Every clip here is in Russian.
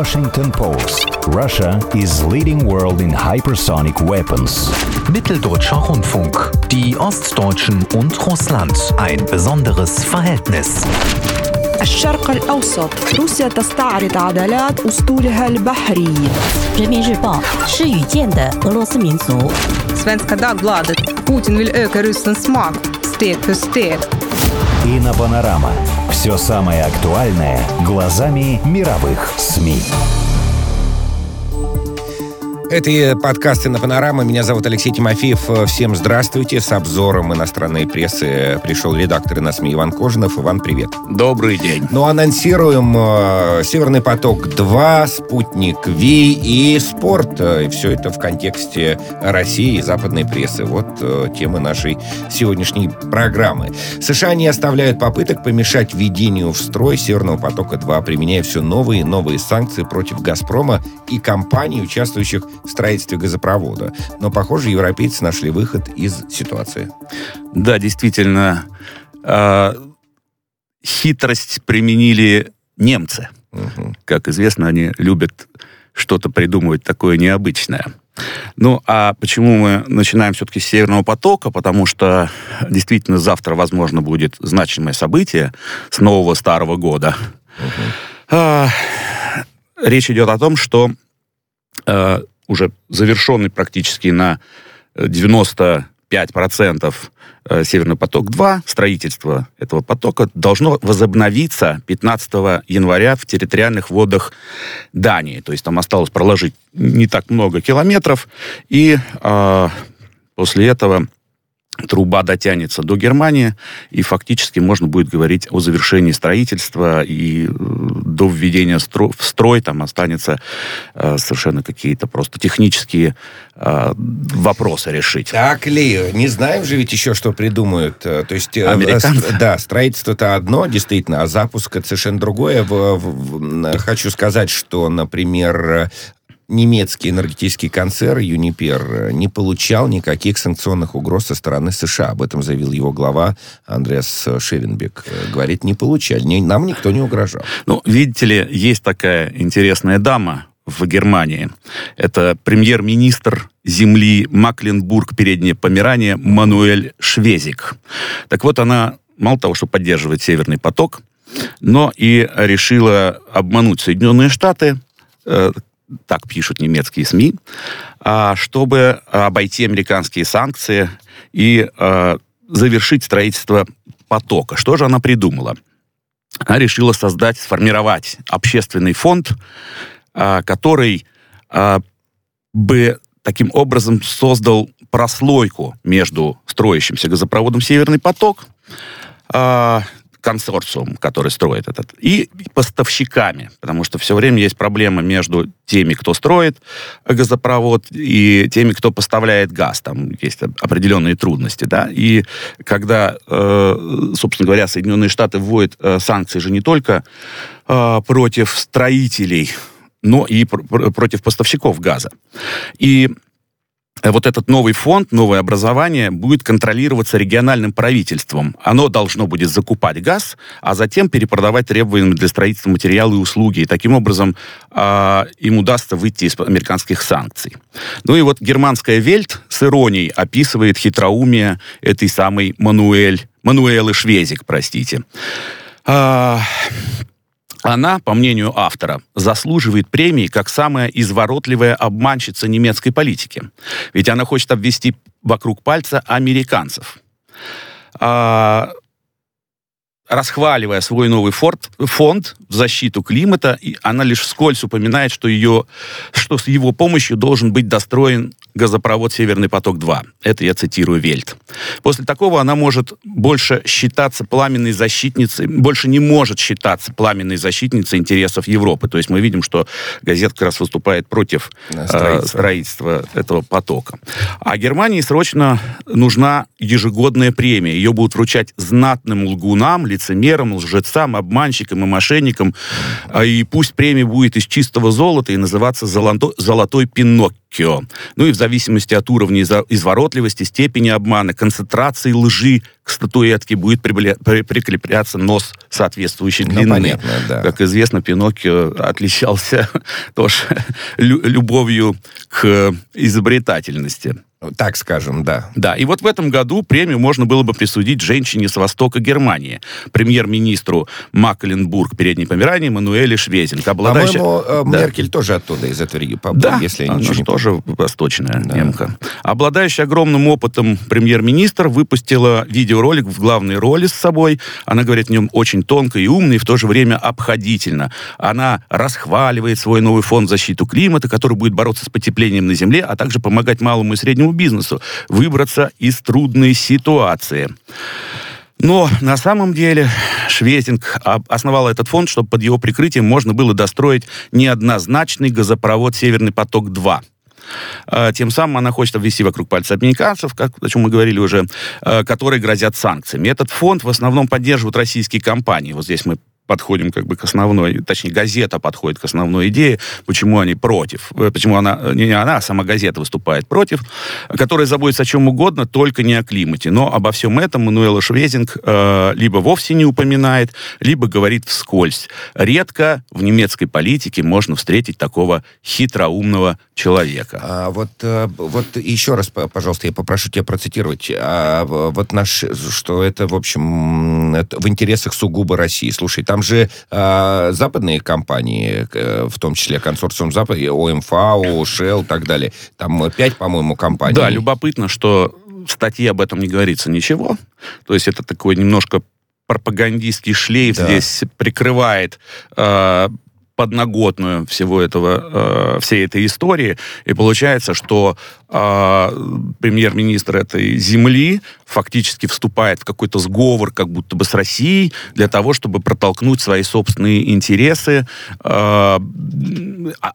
Washington Post. Russia is leading world in hypersonic weapons. Mitteldeutscher Rundfunk. Die Ostdeutschen und Russland. Ein besonderes Verhältnis. الشرق الأوسط روسيا تستعرض عضلات أسطولها البحري 人民日报是语见的俄罗斯民族 Svenska Dagbladet Putin will öka Rysslands makt steg för steg Ina Panorama Все самое актуальное глазами мировых СМИ. Это подкасты на Панорама. Меня зовут Алексей Тимофеев. Всем здравствуйте. С обзором иностранной прессы пришел редактор на СМИ Иван Кожинов. Иван, привет. Добрый день. Ну, анонсируем э, «Северный поток-2», «Спутник Ви» и спорт. И все это в контексте России и западной прессы. Вот э, темы нашей сегодняшней программы. США не оставляют попыток помешать введению в строй «Северного потока-2», применяя все новые и новые санкции против «Газпрома» и компаний, участвующих в строительстве газопровода. Но, похоже, европейцы нашли выход из ситуации. Да, действительно, э, хитрость применили немцы. Угу. Как известно, они любят что-то придумывать такое необычное. Ну, а почему мы начинаем все-таки с Северного потока? Потому что действительно завтра, возможно, будет значимое событие с нового старого года. А, речь идет о том, что э, уже завершенный практически на 95% э, Северный поток-2, строительство этого потока должно возобновиться 15 января в территориальных водах Дании. То есть там осталось проложить не так много километров, и э, после этого труба дотянется до Германии, и фактически можно будет говорить о завершении строительства, и э, до введения стро- в строй там останется э, совершенно какие-то просто технические э, вопросы решить. Так ли? Не знаем же ведь еще, что придумают. То есть, Американцы? да, строительство-то одно, действительно, а запуск это совершенно другое. В- в- в- Хочу сказать, что, например, немецкий энергетический концерн Юнипер не получал никаких санкционных угроз со стороны США. Об этом заявил его глава Андреас Шеренбек. Э, Говорит, не получали. Нам никто не угрожал. Ну, видите ли, есть такая интересная дама в Германии. Это премьер-министр земли Макленбург, Переднее Померание, Мануэль Швезик. Так вот, она мало того, что поддерживает Северный поток, но и решила обмануть Соединенные Штаты, э, так пишут немецкие СМИ, а, чтобы обойти американские санкции и э, завершить строительство потока. Что же она придумала? Она решила создать, сформировать общественный фонд, а, который а, бы таким образом создал прослойку между строящимся газопроводом «Северный поток», а, консорциум, который строит этот, и поставщиками, потому что все время есть проблема между теми, кто строит газопровод, и теми, кто поставляет газ. Там есть определенные трудности, да. И когда, э, собственно говоря, Соединенные Штаты вводят э, санкции же не только э, против строителей, но и пр- пр- против поставщиков газа. И вот этот новый фонд, новое образование будет контролироваться региональным правительством. Оно должно будет закупать газ, а затем перепродавать требуемые для строительства материалы и услуги. И таким образом а, им удастся выйти из американских санкций. Ну и вот германская Вельт с иронией описывает хитроумие этой самой Мануэль, Мануэлы Швезик, простите. Она, по мнению автора, заслуживает премии как самая изворотливая обманщица немецкой политики. Ведь она хочет обвести вокруг пальца американцев. А, расхваливая свой новый форт, фонд в защиту климата, и она лишь вскользь упоминает, что, ее, что с его помощью должен быть достроен газопровод «Северный поток-2». Это я цитирую Вельт. После такого она может больше считаться пламенной защитницей, больше не может считаться пламенной защитницей интересов Европы. То есть мы видим, что газета как раз выступает против Да, э, строительства. строительства этого потока. А Германии срочно нужна ежегодная премия. Ее будут вручать знатным лгунам, лицемерам, лжецам, обманщикам и мошенникам. А И пусть премия будет из чистого золота и называться «Золото- «Золотой Пинок- Пиноккио. Ну и в зависимости от уровня изворотливости, степени обмана, концентрации лжи к статуэтке будет прикрепляться нос соответствующей ну, длины. Ну, понятно, да. Как известно, Пиноккио отличался тоже любовью к изобретательности. Так скажем, да. Да, и вот в этом году премию можно было бы присудить женщине с востока Германии, премьер-министру Макленбург Передней Померании Мануэле Швезинг. Обладающая... По-моему, э, да. Меркель тоже оттуда, из этого региона, да, если я ничего не тоже восточная да. немка. Обладающая огромным опытом премьер-министр выпустила видеоролик в главной роли с собой. Она говорит в нем очень тонко и умно, и в то же время обходительно. Она расхваливает свой новый фонд защиты климата, который будет бороться с потеплением на Земле, а также помогать малому и среднему малому бизнесу выбраться из трудной ситуации. Но на самом деле Швезинг основал этот фонд, чтобы под его прикрытием можно было достроить неоднозначный газопровод «Северный поток-2». А, тем самым она хочет обвести вокруг пальца американцев, как, о чем мы говорили уже, а, которые грозят санкциями. Этот фонд в основном поддерживают российские компании. Вот здесь мы подходим как бы к основной, точнее, газета подходит к основной идее, почему они против, э, почему она, э, не она, а сама газета выступает против, которая заботится о чем угодно, только не о климате. Но обо всем этом Мануэла Швезинг э, либо вовсе не упоминает, либо говорит вскользь. Редко в немецкой политике можно встретить такого хитроумного человека. А, вот, э, вот еще раз, пожалуйста, я попрошу тебя процитировать. А, вот наш, что это, в общем, это в интересах сугубо России. Слушай, там же а, западные компании, в том числе консорциум Запад, ОМФАУ, Shell и так далее. Там пять, по-моему, компаний. Да, любопытно, что в статье об этом не говорится ничего. То есть это такой немножко пропагандистский шлейф да. здесь прикрывает э, подноготную всего этого, э, всей этой истории. И получается, что э, премьер-министр этой земли фактически вступает в какой-то сговор как будто бы с Россией для того, чтобы протолкнуть свои собственные интересы, э,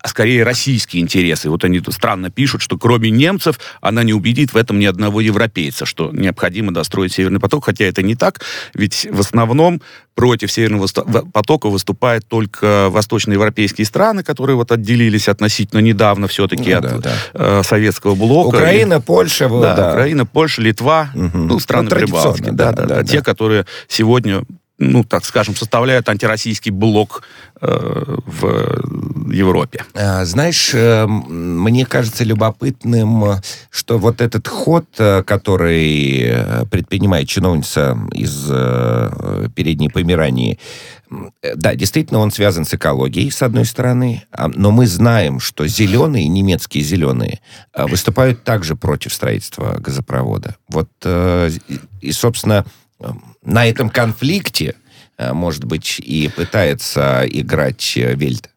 скорее российские интересы. Вот они странно пишут, что кроме немцев она не убедит в этом ни одного европейца, что необходимо достроить Северный поток, хотя это не так, ведь в основном против Северного потока выступают только восточноевропейские страны, которые вот отделились относительно недавно все-таки ну, от да, да. Э, советского блока. Украина, и, Польша. Да, да, Украина, Польша, Литва, угу. ну, страны ну, Прибалтики. Да, да, да, да, да. Те, которые сегодня ну, так скажем, составляют антироссийский блок э, в Европе. А, знаешь, э, мне кажется любопытным, что вот этот ход, э, который э, предпринимает чиновница из передней Померании, да, действительно, он связан с экологией, с одной стороны, а, но мы знаем, что зеленые, немецкие зеленые, выступают также против строительства газопровода. Вот, и, собственно, на этом конфликте, э, может быть, и пытается играть э, Вельт.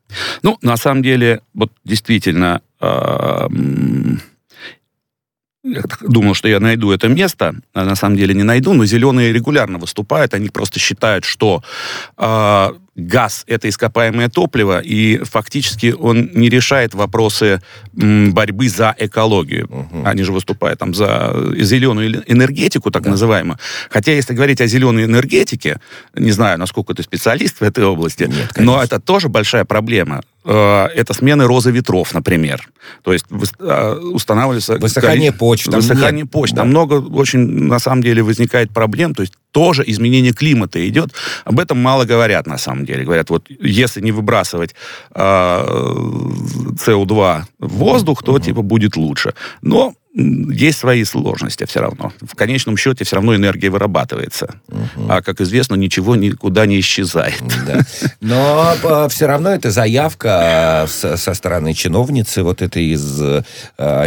Ну, на самом деле, вот действительно, э, я думал, что я найду это место, а на самом деле не найду, но зеленые регулярно выступают, они просто считают, что э, газ — это ископаемое топливо, и фактически он не решает вопросы борьбы за экологию. Угу. Они же выступают там за зеленую энергетику, так да. называемую. Хотя, если говорить о зеленой энергетике, не знаю, насколько ты специалист в этой области, Нет, но это тоже большая проблема. Э, это смены розы ветров, например. То есть э, устанавливается... Высыхание почв. Высыхание нет. почв. Да. Там много очень, на самом деле, возникает проблем. То есть тоже изменение климата идет. Об этом мало говорят, на самом деле. Говорят, вот если не выбрасывать э, СО2 в воздух, то, угу. типа, будет лучше. Но есть свои сложности все равно. В конечном счете все равно энергия вырабатывается. Угу. А, как известно, ничего никуда не исчезает. Да. Но а, все равно это заявка а, со стороны чиновницы, вот этой из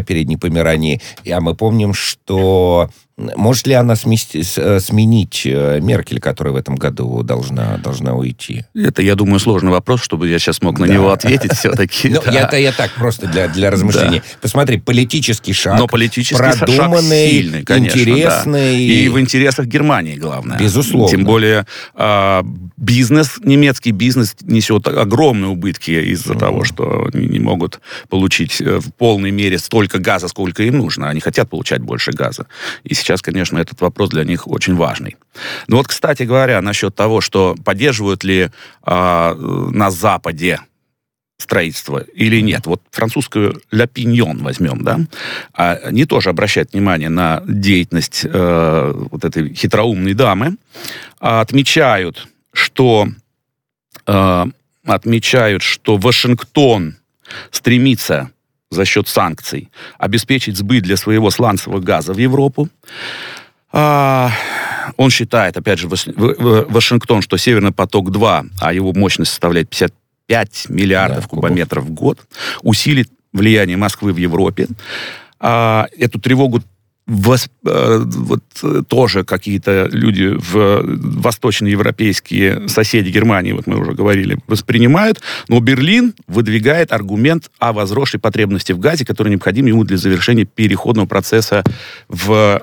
передней Померании. А мы помним, что может ли она смести, э, сменить э, Меркель, которая в этом году должна, должна уйти? Это, я думаю, сложный вопрос, чтобы я сейчас мог на да. него ответить все-таки. Ну, это я так просто для, для размышлений. Посмотри, политический шаг, Но политический продуманный, шаг сильный, конечно, интересный. И в интересах Германии, главное. Безусловно. Тем более а, бизнес, немецкий бизнес несет огромные убытки из-за того, что они не могут получить э, в полной мере столько газа, сколько им нужно. Они хотят получать больше газа. И сейчас сейчас, конечно, этот вопрос для них очень важный. Ну вот, кстати говоря, насчет того, что поддерживают ли э, на Западе строительства или нет. Вот французскую «Ля Пиньон» возьмем, да, а они тоже обращают внимание на деятельность э, вот этой хитроумной дамы, отмечают, что э, отмечают, что Вашингтон стремится за счет санкций обеспечить сбыт для своего сланцевого газа в Европу. А, он считает, опять же, Вашингтон, что Северный поток-2, а его мощность составляет 55 миллиардов да, кубометров в год, усилит влияние Москвы в Европе. А, эту тревогу вос, э, вот э, тоже какие-то люди в восточноевропейские соседи Германии, вот мы уже говорили, воспринимают, но Берлин выдвигает аргумент о возросшей потребности в газе, который необходим ему для завершения переходного процесса в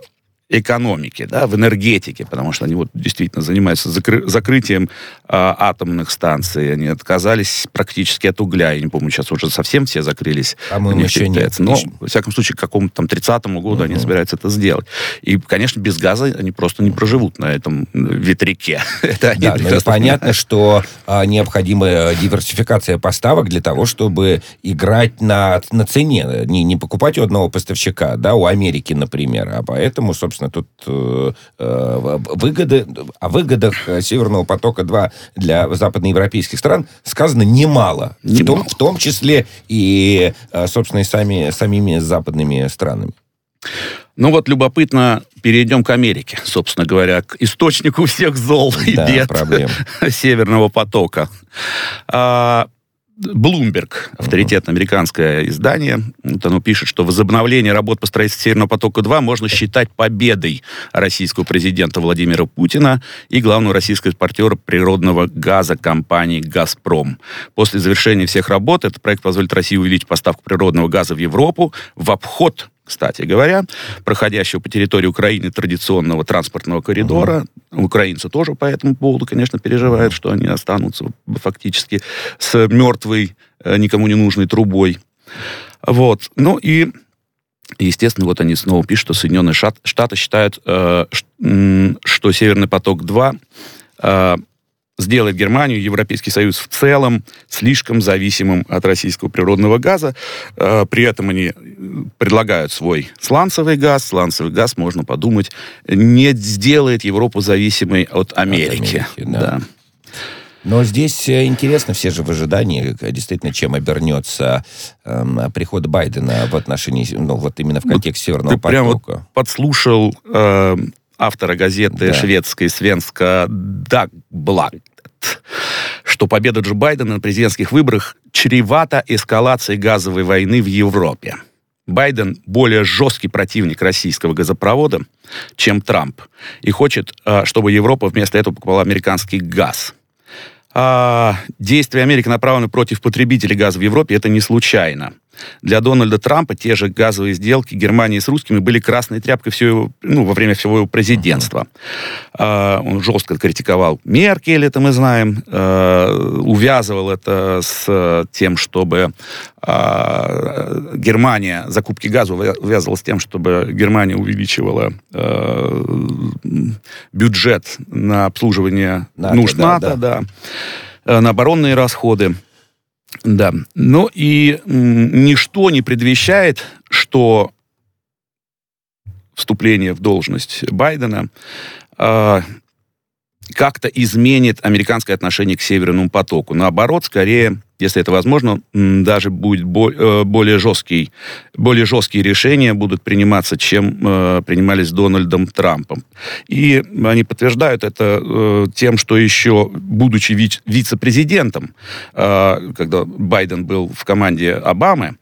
экономике, да, в энергетике, потому что они вот действительно занимаются закры- закрытием э, атомных станций, они отказались практически от угля, я не помню, сейчас уже совсем все закрылись. А мы еще нет. Но, во всяком случае, к какому-то там 30-му году угу. они собираются это сделать. И, конечно, без газа они просто не проживут на этом ветряке. это да, но понятно, что а, необходима диверсификация поставок для того, чтобы играть на, на цене, не, не покупать у одного поставщика, да, у Америки, например, а поэтому, собственно, собственно, тут э, э выгоды, о выгодах Северного потока-2 для западноевропейских стран сказано немало. немало. В, том, в том числе и, э, собственно, и сами, самими западными странами. Ну вот любопытно, перейдем к Америке, собственно говоря, к источнику всех зол и да, бед проблем. Северного потока. А, Bloomberg, авторитетное американское издание, вот оно пишет, что возобновление работ по строительству Северного потока-2 можно считать победой российского президента Владимира Путина и главного российского экспортера природного газа компании «Газпром». После завершения всех работ этот проект позволит России увеличить поставку природного газа в Европу в обход кстати говоря, проходящего по территории Украины традиционного транспортного коридора. Угу. Украинцы тоже по этому поводу, конечно, переживают, что они останутся фактически с мертвой, э, никому не нужной трубой. Вот. Ну и, естественно, вот они снова пишут, что Соединенные Штаты считают, э, что Северный поток-2 сделает Германию, Европейский Союз в целом слишком зависимым от российского природного газа. Э, при этом они предлагают свой сланцевый газ. Сланцевый газ, можно подумать, не сделает Европу зависимой от Америки. От Америки да. да. Но здесь э, интересно, все же в ожидании, э, действительно, чем обернется э, приход Байдена в отношении, ну, вот именно в контексте Северного Ты потока. Прям вот подслушал э, автора газеты да. шведской Свенска Дагблад, что победа Джо Байдена на президентских выборах чревата эскалацией газовой войны в Европе. Байден более жесткий противник российского газопровода, чем Трамп, и хочет, э, чтобы Европа вместо этого покупала американский газ. А действия Америки направлены против потребителей газа в Европе, это не случайно. Для Дональда Трампа те же газовые сделки Германии с русскими были красной тряпкой все его, ну, во время всего его президентства. Uh-huh. Он жестко критиковал Меркель, это мы знаем, увязывал это с тем, чтобы Германия, закупки газа увязывал с тем, чтобы Германия увеличивала бюджет на обслуживание НАТО, нужд да, НАТО, да. да, на оборонные расходы. Да. Ну и ничто не предвещает, что вступление в должность Байдена э, как-то изменит американское отношение к Северному потоку. Наоборот, скорее если это возможно, даже будет э, более жесткий, более жесткие решения будут приниматься, чем э, принимались Дональдом Трампом. И они подтверждают это э, тем, что еще, будучи вице-президентом, когда Байден был в команде Обамы,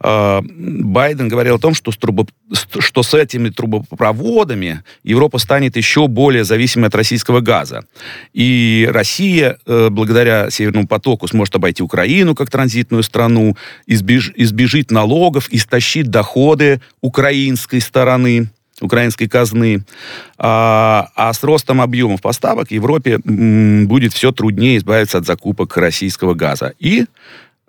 Байден говорил о том, что с, трубо, что с этими трубопроводами Европа станет еще более зависимой от российского газа. И Россия, э, благодаря Северному потоку, сможет обойти Украину как транзитную страну, избеж, избежит налогов, истощит доходы украинской стороны украинской казны. А, а с ростом объемов поставок Европе будет все труднее избавиться от закупок российского газа. И э,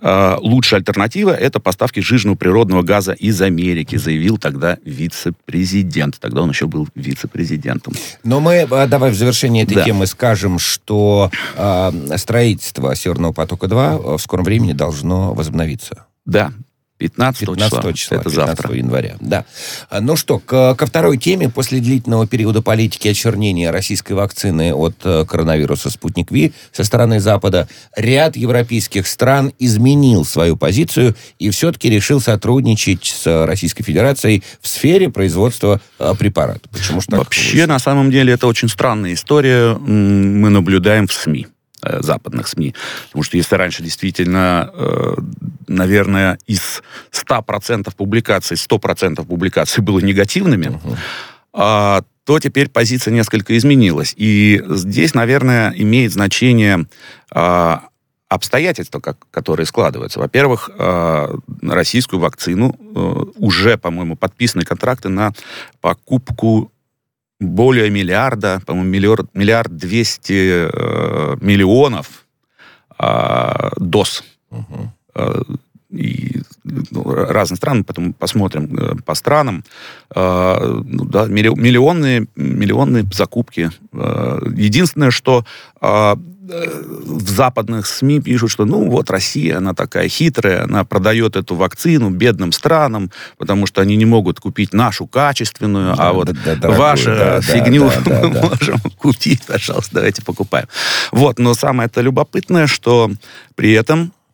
лучшая альтернатива – это поставки жирного природного газа из Америки, заявил тогда вице-президент. Тогда он еще был вице-президентом. Но мы, а, давай в завершении этой Да. темы скажем, что а, строительство Северного потока-2 в скором времени должно возобновиться. Да, 15, 15 числа, это 15 завтра. января. Да. А, Ну что, к- ко второй теме. После длительного периода политики очернения российской вакцины от э, коронавируса «Спутник Ви» со стороны Запада, ряд европейских стран изменил свою позицию и все-таки решил сотрудничать с Российской Федерацией в сфере производства э, препаратов. Почему так Вообще, вышло? на самом деле, это очень странная история. Мы наблюдаем в СМИ э, западных СМИ. Потому что если раньше действительно, э, наверное, из 100% публикаций, 100% публикаций было негативными, а, то теперь позиция несколько изменилась. И здесь, наверное, имеет значение а, обстоятельства, как, которые складываются. Во-первых, а, российскую вакцину э, уже, по-моему, подписаны контракты на покупку более миллиарда, по-моему, миллиард, миллиард двести э, миллионов а, доз. Э, и разных стран, потом посмотрим э, по странам. Э, ну, да, милли- миллионные, миллионные закупки. Э, единственное, что в западных СМИ пишут, что ну вот Россия, она такая хитрая, она продает эту вакцину бедным странам, потому что они не могут купить нашу качественную, а Да, вот да, да, вашу да, да, фигню да, да, мы да. можем купить, пожалуйста, давайте покупаем. Вот, но самое это любопытное, что при этом а,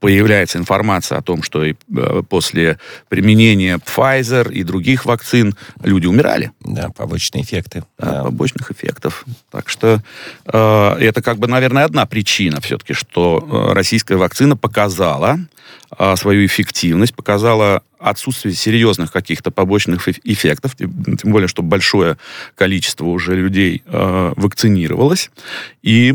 появляется информация о том, что и, э, после применения Pfizer и других вакцин люди умирали Да, побочные эффекты. от Да. побочных эффектов. Так что э, это как бы, наверное, одна причина все-таки, что э, российская вакцина показала э, свою эффективность, показала отсутствие серьезных каких-то побочных эф- эффектов, тем более, что большое количество уже людей э, вакцинировалось. И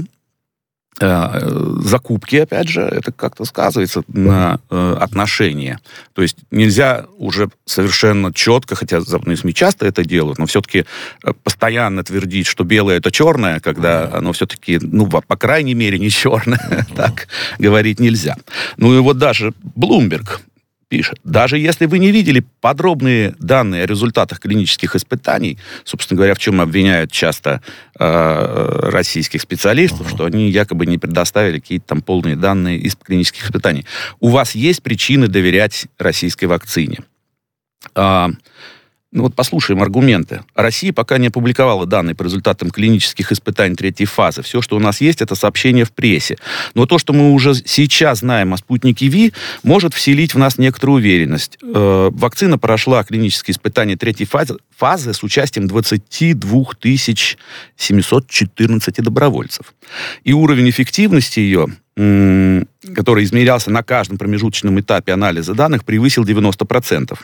закупки, опять же, это как-то сказывается на э, отношения. То есть нельзя уже совершенно четко, хотя западные СМИ часто это делают, но все-таки э, постоянно твердить, что белое это черное, когда оно все-таки, ну, по крайней мере, не черное, так говорить нельзя. Ну и вот даже Bloomberg пишет, даже если вы не видели подробные данные о результатах клинических испытаний, собственно говоря, в чем обвиняют часто э, российских специалистов, что они якобы не предоставили какие-то там полные данные из клинических испытаний, у вас есть причины доверять российской вакцине. А, ну вот послушаем аргументы. Россия пока не опубликовала данные по результатам клинических испытаний третьей фазы. Все, что у нас есть, это сообщение в прессе. Но то, что мы уже сейчас знаем о спутнике Ви, может вселить в нас некоторую уверенность. Э, вакцина прошла клинические испытания третьей фазы, фазы с участием 22 714 добровольцев. И уровень эффективности ее, который измерялся на каждом промежуточном этапе анализа данных, превысил 90%,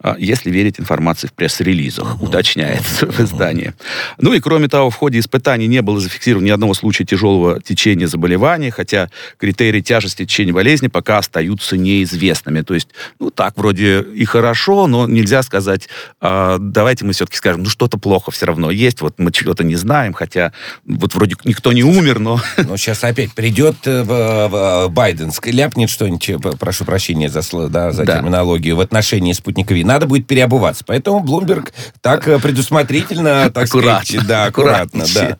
а, если верить информации в пресс-релизах, уточняется в издании. Ну и кроме того, в ходе испытаний не было зафиксировано ни одного случая тяжелого течения заболевания, хотя критерии тяжести течения болезни пока остаются неизвестными. То есть, ну так, вроде и хорошо, но нельзя сказать, а, давайте мы все-таки скажем, ну что-то плохо все равно есть, вот мы чего-то не знаем, хотя вот вроде никто не умер, но... Ну, сейчас опять придет э, Байден, ляпнет что-нибудь, э, прошу прощения за, да, за Да. терминологию, в отношении спутника Ви. Надо будет переобуваться. Поэтому Блумберг так э, предусмотрительно, так сказать, да, аккуратно, да.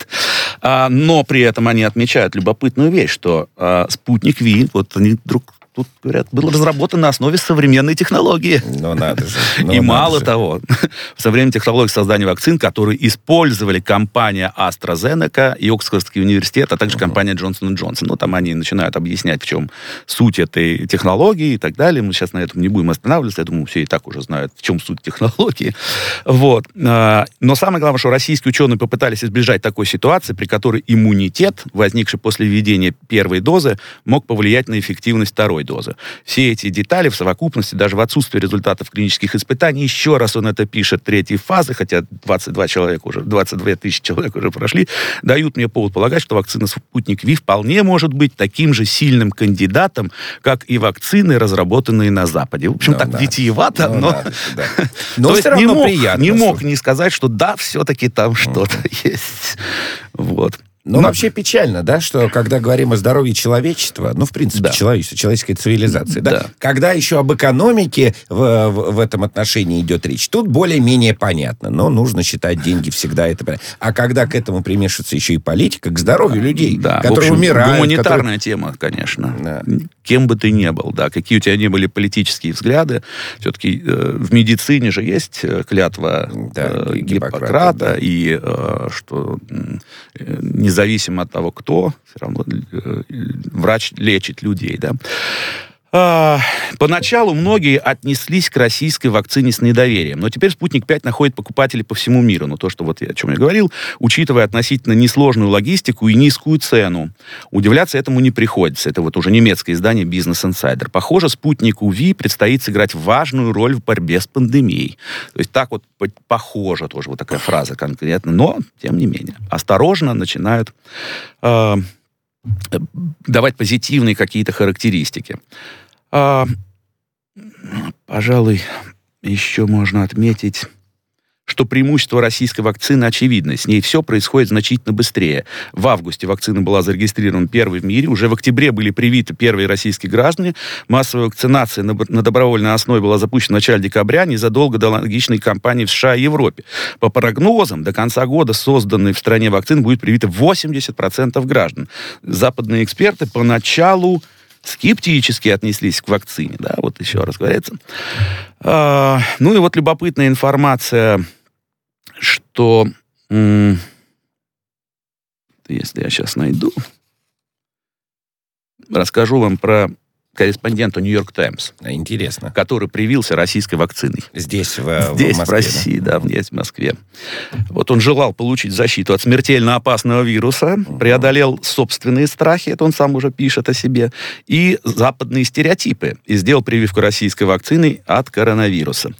А, но при этом они отмечают любопытную вещь, что а, спутник Ви, вот они вдруг тут говорят, был разработан на основе современной технологии. Ну, надо же. ну, и надо мало же. того, в современной технологии создания вакцин, которые использовали компания AstraZeneca и Оксфордский университет, а также компания Johnson Johnson. Ну, там они начинают объяснять, в чем суть этой технологии и так далее. Мы сейчас на этом не будем останавливаться. Я думаю, все и так уже знают, в чем суть технологии. Вот. А, Но самое главное, что российские ученые попытались избежать такой ситуации, при которой иммунитет, возникший после введения первой дозы, мог повлиять на эффективность второй дозы. Все эти детали в совокупности, даже в отсутствии результатов клинических испытаний, еще раз он это пишет, третьей фазы, хотя 22 человека уже, 22 тысячи человек уже прошли, дают мне повод полагать, что вакцина «Спутник Ви» вполне может быть таким же сильным кандидатом, как и вакцины, разработанные на Западе. В общем, Ну, так да. витиевато, Ну, но... надо, да. Но То все есть не равно мог, приятно. не мог не сказать, что да, все-таки там что-то есть. Вот. Ну, вообще печально, да, что когда говорим о здоровье человечества, ну, в принципе, Да. человечества, человеческой цивилизации, да, Да. когда еще об экономике в, в, в этом отношении идет речь, тут более-менее понятно, но нужно считать деньги всегда это понятно. А когда к этому примешивается еще и политика, к здоровью людей, Да, в которые общем, умирают, Гуманитарная тема, конечно. Да. Кем бы ты ни был, да, какие у тебя не были политические взгляды, все-таки э, в медицине же есть э, клятва Да, э, Гиппократа, Гиппократа, да. и э, что э, независимо от того, кто, все равно э, врач лечит людей, да. А, Поначалу многие отнеслись к российской вакцине с недоверием, но теперь «Спутник-5» находит покупателей по всему миру. Но то, что вот я, о чем я говорил, учитывая относительно несложную логистику и низкую цену, удивляться этому не приходится. Это вот уже немецкое издание «Бизнес Инсайдер». Похоже, «Спутнику Ви» предстоит сыграть важную роль в борьбе с пандемией. То есть так вот по- похоже тоже вот такая фраза конкретно, но тем не менее. Осторожно начинают э, давать позитивные какие-то характеристики. А, пожалуй, еще можно отметить, что преимущество российской вакцины очевидно. С ней все происходит значительно быстрее. В августе вакцина была зарегистрирована первой в мире. Уже в октябре были привиты первые российские граждане. Массовая вакцинация на, добровольной основе была запущена в начале декабря, незадолго до аналогичной кампании в США и Европе. По прогнозам, до конца года созданной в стране вакцин будет привито 80% граждан. Западные эксперты поначалу скептически отнеслись к вакцине, да, вот еще раз говорится. А, ну и вот любопытная информация, что, если я сейчас найду, расскажу вам про корреспондента Нью-Йорк Таймс, Интересно. который привился российской вакциной. Здесь, в, Здесь, в Москве, в России, да, здесь, в Москве. Вот он желал получить защиту от смертельно опасного вируса, преодолел собственные страхи, это он сам уже пишет о себе, и западные стереотипы, и сделал прививку российской вакцины от коронавируса.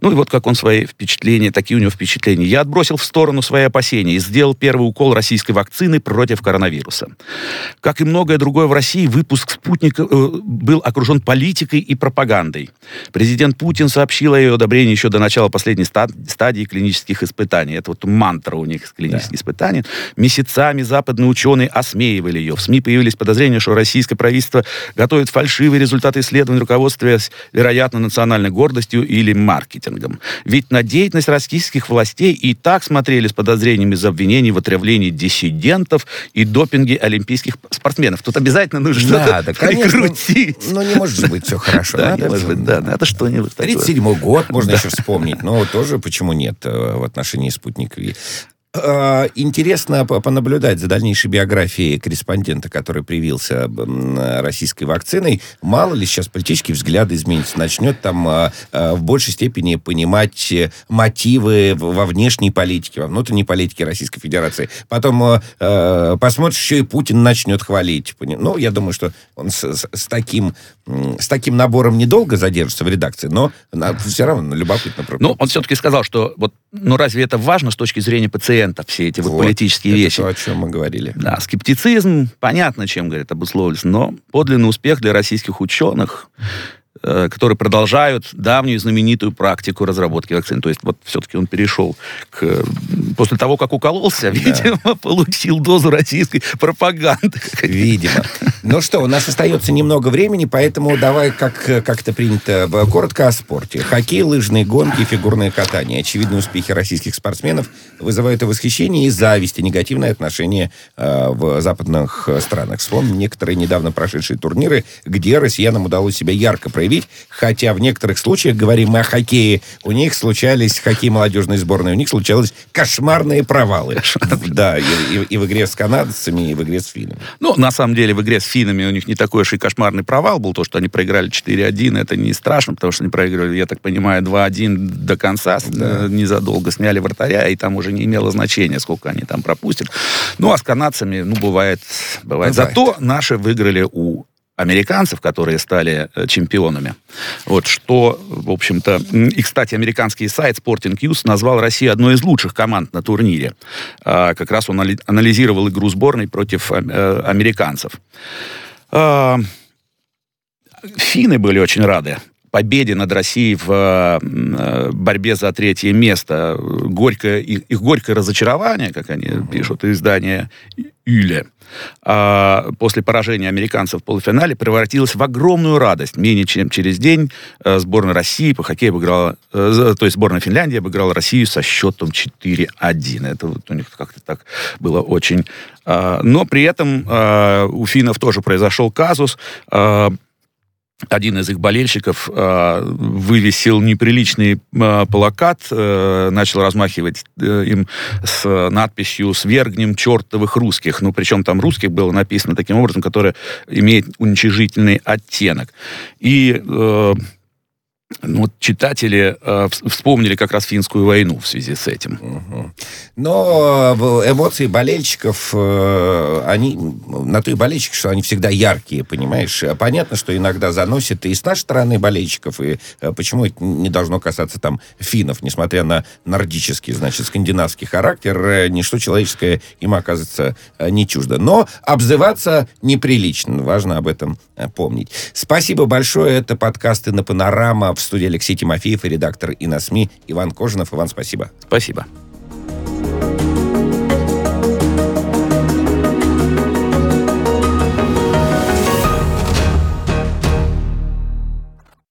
Ну и вот как он свои впечатления, такие у него впечатления. Я отбросил в сторону свои опасения и сделал первый укол российской вакцины против коронавируса. Как и многое другое в России, выпуск спутника э, был окружен политикой и пропагандой. Президент Путин сообщил о ее одобрении еще до начала последней ста- стадии клинических испытаний. Это вот мантра у них клинических испытаний. Месяцами западные ученые осмеивали ее. В СМИ появились подозрения, что российское правительство готовит фальшивые результаты исследований, руководствуясь, вероятно, национальной гордостью или маркетингом. Ведь на деятельность российских властей и так смотрели с подозрениями за обвинений в отравлении диссидентов и допинге олимпийских спортсменов. Тут обязательно нужно Надо, что-то конечно. Прикрутить. Ну, не может же быть все хорошо. Да, Надо не может быть, да, надо что-нибудь такое. 37 год можно еще вспомнить, но тоже почему нет э, в отношении спутника Ви. Э, Интересно по- понаблюдать за дальнейшей биографией корреспондента, который привился российской вакциной. Мало ли сейчас политические взгляды изменятся. Начнет там э, э, в большей степени понимать мотивы во внешней политике, во внутренней политике Российской Федерации. Потом посмотришь, еще и Путин начнет хвалить. Ну, я думаю, что он с, с- с таким, с таким набором недолго задержится в редакции, но все равно любопытно. Ну, он все-таки сказал, что вот, ну разве это важно с точки зрения пациента, все эти вот, Вот, политические это вещи? то, о чем мы говорили. Да, скептицизм, понятно, чем, говорит, обусловлен, но подлинный успех для российских ученых, которые продолжают давнюю знаменитую практику разработки вакцин. То есть вот все-таки он перешел к... э, После того, как укололся, видимо, получил дозу российской пропаганды. Видимо. Ну что, у нас остается немного времени, поэтому давай, как, как это принято, коротко о спорте. Хоккей, лыжные гонки фигурное катание. Очевидные успехи российских спортсменов вызывают и восхищение, и зависть, и негативное отношение э, в западных э, странах. Вспомним некоторые недавно прошедшие турниры, где россиянам удалось себя ярко проявить, хотя в некоторых случаях, говорим мы о хоккее, у них случались, хоккей молодежной сборной, у них случались кошмарные провалы. Да, и, и- и в игре с канадцами, и в игре с финнами. Ну, на самом деле, в игре с финнами у них не такой уж и кошмарный провал был. То, что они проиграли 4-1, это не страшно, потому что они проигрывали, я так понимаю, 2-1 до конца, с- э, незадолго сняли вратаря, и там уже не имело значения, сколько они там пропустят. Ну, а с канадцами, ну, бывает, бывает. Бывает. Зато наши выиграли у американцев, которые стали э, чемпионами. Вот что, в общем-то... И, кстати, американский сайт Sporting News назвал Россию одной из лучших команд на турнире. А, Как раз он али- анализировал игру сборной против э, американцев. А, Финны были очень рады победе над Россией в э, борьбе за третье место. Горькое, их, их горькое разочарование, как они пишут, издание Юле а, после поражения американцев в полуфинале превратилась в огромную радость. Менее чем через день э, сборная России по хоккею обыграла, э, то есть сборная Финляндии обыграла Россию со счетом 4-1. Это вот у них как-то так было очень... А, но при этом а, у финнов тоже произошел казус один из их болельщиков э, вывесил неприличный э, плакат, э, начал размахивать э, им с надписью «Свергнем чертовых русских». Ну, причем там русских было написано таким образом, которое имеет уничижительный оттенок. И э, ну, вот читатели э, вспомнили как раз финскую войну в связи с этим. Но э, эмоции болельщиков, э, они на то и болельщики, что они всегда яркие, понимаешь? Понятно, что иногда заносит и с нашей стороны болельщиков, и э, почему это не должно касаться там финнов, несмотря на нордический, значит, скандинавский характер, э, ничто человеческое им оказывается э, не чуждо. Но обзываться неприлично, важно об этом э, помнить. Спасибо большое, это подкасты на Панорама в студии Алексей Тимофеев и редактор и на СМИ Иван Кожинов. Иван, спасибо. Спасибо.